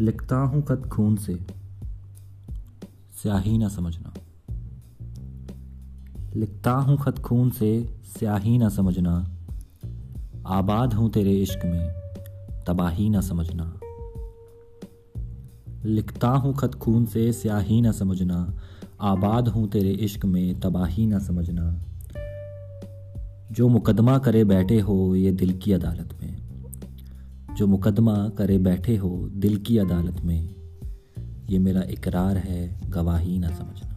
लिखता हूँ खत खून से। स्याही ना समझना। लिखता हूँ खत खून से, स्याही ना समझना। आबाद हूँ तेरे इश्क में, तबाही ना समझना। लिखता हूँ खत खून से, स्याही ना समझना। आबाद हूँ तेरे इश्क में, तबाही ना समझना। जो मुकदमा करे बैठे हो, ये दिल की अदालत में। जो मुकदमा करे बैठे हो दिल की अदालत में, ये मेरा इकरार है, गवाही ना समझना।